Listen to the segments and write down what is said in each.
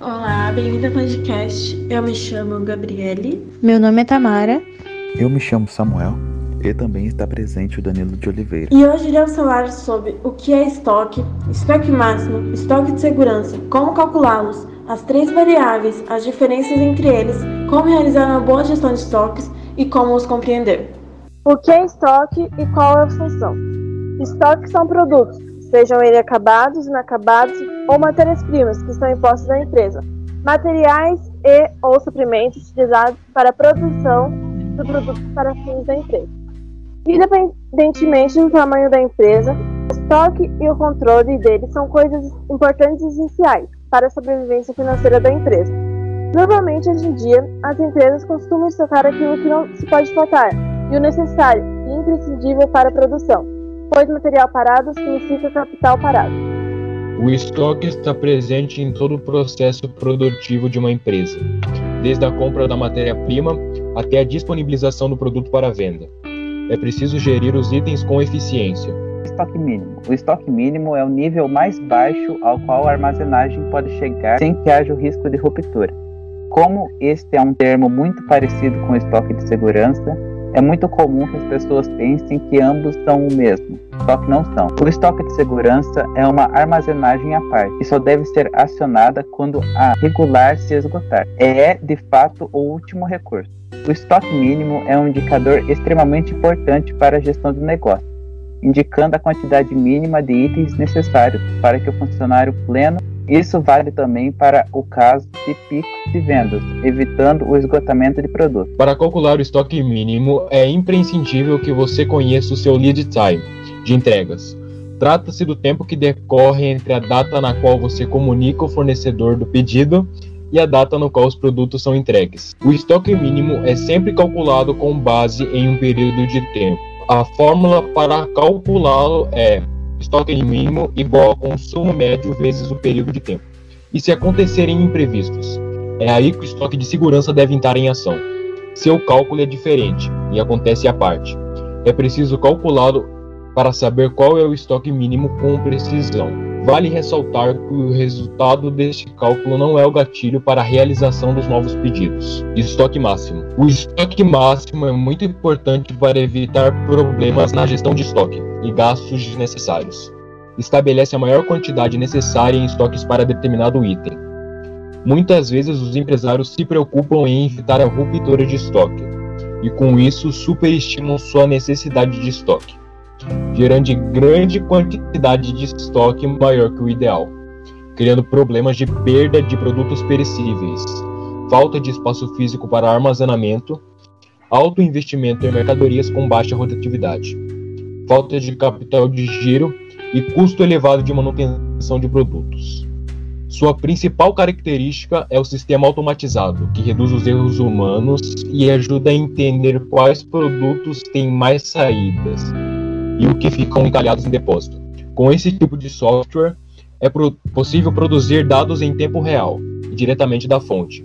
Olá, bem-vindo ao podcast. Eu me chamo Gabriele. Meu nome é Tamara. Eu me chamo Samuel. E também está presente o Danilo de Oliveira. E hoje iremos falar sobre o que é estoque, estoque máximo, estoque de segurança, como calculá-los, as três variáveis, as diferenças entre eles, como realizar uma boa gestão de estoques e como os compreender. O que é estoque e qual é a função? Estoques são produtos, sejam eles acabados, inacabados ou matérias-primas que são impostos à empresa, materiais e ou suprimentos utilizados para a produção do produto para fins da empresa. Independentemente do tamanho da empresa, o estoque e o controle dele são coisas importantes e essenciais para a sobrevivência financeira da empresa. Normalmente, hoje em dia, as empresas costumam estocar aquilo que não se pode faltar e o necessário e imprescindível para a produção, pois material parado significa capital parado. O estoque está presente em todo o processo produtivo de uma empresa, desde a compra da matéria-prima até a disponibilização do produto para venda é preciso gerir os itens com eficiência. Estoque mínimo. O estoque mínimo é o nível mais baixo ao qual a armazenagem pode chegar sem que haja o risco de ruptura. Como este é um termo muito parecido com o estoque de segurança, é muito comum que as pessoas pensem que ambos são o mesmo, só que não são. O estoque de segurança é uma armazenagem à parte, que só deve ser acionada quando a regular se esgotar. É, de fato, o último recurso. O estoque mínimo é um indicador extremamente importante para a gestão do negócio, indicando a quantidade mínima de itens necessários para que o funcionário pleno. Isso vale também para o caso de picos de vendas, evitando o esgotamento de produtos. Para calcular o estoque mínimo, é imprescindível que você conheça o seu lead time de entregas. Trata-se do tempo que decorre entre a data na qual você comunica o fornecedor do pedido e a data no qual os produtos são entregues. O estoque mínimo é sempre calculado com base em um período de tempo. A fórmula para calculá-lo é estoque mínimo igual ao consumo médio vezes o período de tempo. E se acontecerem imprevistos, é aí que o estoque de segurança deve entrar em ação. Seu cálculo é diferente e acontece à parte. É preciso calculá-lo para saber qual é o estoque mínimo com precisão. Vale ressaltar que o resultado deste cálculo não é o gatilho para a realização dos novos pedidos. Estoque máximo. O estoque máximo é muito importante para evitar problemas na gestão de estoque e gastos desnecessários. Estabelece a maior quantidade necessária em estoques para determinado item. Muitas vezes os empresários se preocupam em evitar a ruptura de estoque e com isso superestimam sua necessidade de estoque gerando grande quantidade de estoque maior que o ideal, criando problemas de perda de produtos perecíveis, falta de espaço físico para armazenamento, alto investimento em mercadorias com baixa rotatividade, falta de capital de giro e custo elevado de manutenção de produtos. Sua principal característica é o sistema automatizado, que reduz os erros humanos e ajuda a entender quais produtos têm mais saídas, e o que ficam encalhados em depósito. Com esse tipo de software, é possível produzir dados em tempo real, diretamente da fonte.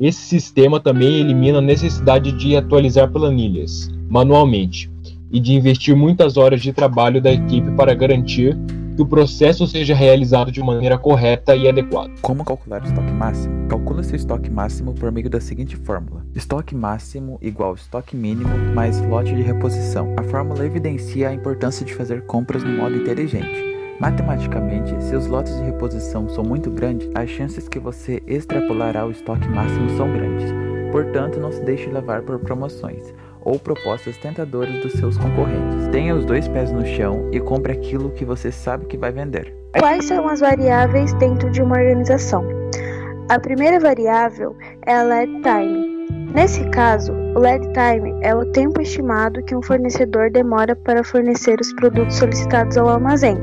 Esse sistema também elimina a necessidade de atualizar planilhas manualmente e de investir muitas horas de trabalho da equipe para garantir que o processo seja realizado de maneira correta e adequada. Como calcular o estoque máximo? Calcula seu estoque máximo por meio da seguinte fórmula: estoque máximo igual estoque mínimo mais lote de reposição. A fórmula evidencia a importância de fazer compras no modo inteligente. Matematicamente, se os lotes de reposição são muito grandes, as chances que você extrapolará o estoque máximo são grandes. Portanto, não se deixe levar por promoções ou propostas tentadoras dos seus concorrentes. Tenha os dois pés no chão e compre aquilo que você sabe que vai vender. Quais são as variáveis dentro de uma organização? A primeira variável é a lead time. Nesse caso, o lead time é o tempo estimado que um fornecedor demora para fornecer os produtos solicitados ao armazém.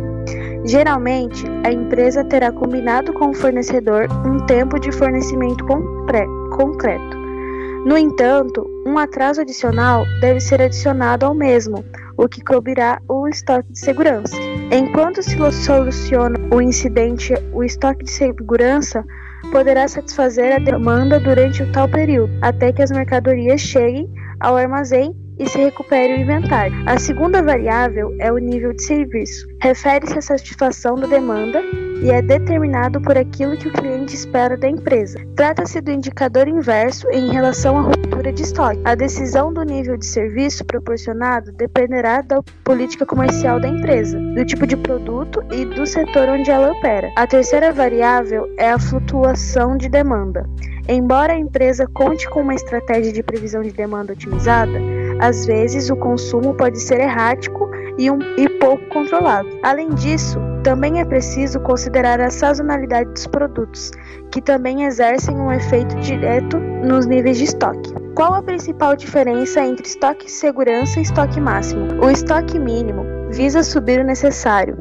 Geralmente, a empresa terá combinado com o fornecedor um tempo de fornecimento concreto. No entanto, um atraso adicional deve ser adicionado ao mesmo, o que cobrirá o estoque de segurança. Enquanto se soluciona o incidente, o estoque de segurança poderá satisfazer a demanda durante o tal período, até que as mercadorias cheguem ao armazém e se recupere o inventário. A segunda variável é o nível de serviço. Refere-se à satisfação da demanda e é determinado por aquilo que o cliente espera da empresa. Trata-se do indicador inverso em relação à ruptura de estoque. A decisão do nível de serviço proporcionado dependerá da política comercial da empresa, do tipo de produto e do setor onde ela opera. A terceira variável é a flutuação de demanda. Embora a empresa conte com uma estratégia de previsão de demanda otimizada, às vezes o consumo pode ser errático e, um, e pouco controlado. Além disso, também é preciso considerar a sazonalidade dos produtos, que também exercem um efeito direto nos níveis de estoque. Qual a principal diferença entre estoque segurança e estoque máximo? O estoque mínimo visa subir o necessário,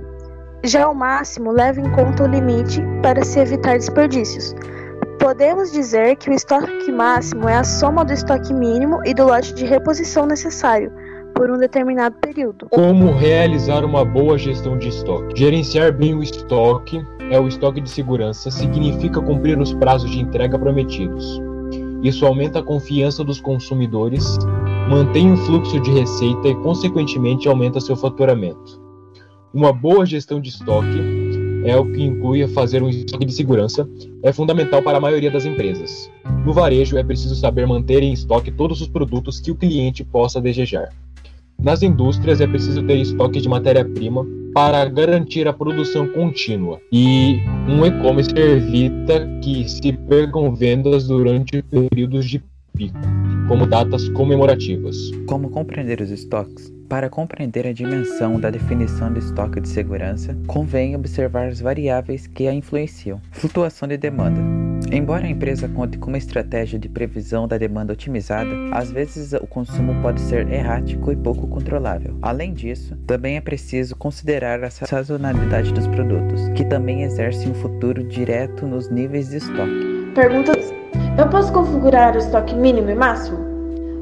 já o máximo leva em conta o limite para se evitar desperdícios. Podemos dizer que o estoque máximo é a soma do estoque mínimo e do lote de reposição necessário por um determinado período. Como realizar uma boa gestão de estoque? Gerenciar bem o estoque é o estoque de segurança, significa cumprir os prazos de entrega prometidos. Isso aumenta a confiança dos consumidores, mantém o fluxo de receita e, consequentemente, aumenta seu faturamento. Uma boa gestão de estoque é o que inclui fazer um estoque de segurança, é fundamental para a maioria das empresas. No varejo, é preciso saber manter em estoque todos os produtos que o cliente possa desejar. Nas indústrias, é preciso ter estoque de matéria-prima para garantir a produção contínua. E um e-commerce evita que se percam vendas durante períodos de pico, como datas comemorativas. Como compreender os estoques? Para compreender a dimensão da definição de estoque de segurança, convém observar as variáveis que a influenciam. Flutuação de demanda. Embora a empresa conte com uma estratégia de previsão da demanda otimizada, às vezes o consumo pode ser errático e pouco controlável. Além disso, também é preciso considerar a sazonalidade dos produtos, que também exerce um futuro direto nos níveis de estoque. Pergunta: Eu posso configurar o estoque mínimo e máximo?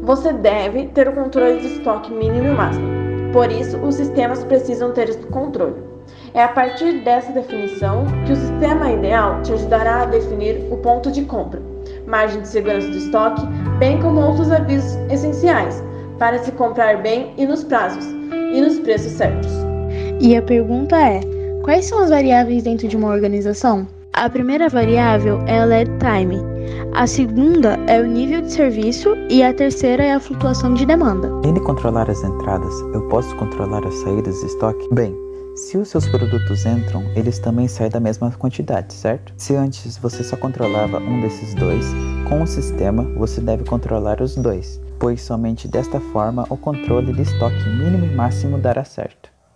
Você deve ter o controle de estoque mínimo e máximo. Por isso, os sistemas precisam ter esse controle. É a partir dessa definição que o sistema ideal te ajudará a definir o ponto de compra, margem de segurança do estoque, bem como outros avisos essenciais para se comprar bem e nos prazos e nos preços certos. E a pergunta é: quais são as variáveis dentro de uma organização? A primeira variável é a lead time. A segunda é o nível de serviço e a terceira é a flutuação de demanda. Além de controlar as entradas, eu posso controlar as saídas de estoque? Bem, se os seus produtos entram, eles também saem da mesma quantidade, certo? Se antes você só controlava um desses dois, com o sistema você deve controlar os dois, pois somente desta forma o controle de estoque mínimo e máximo dará certo.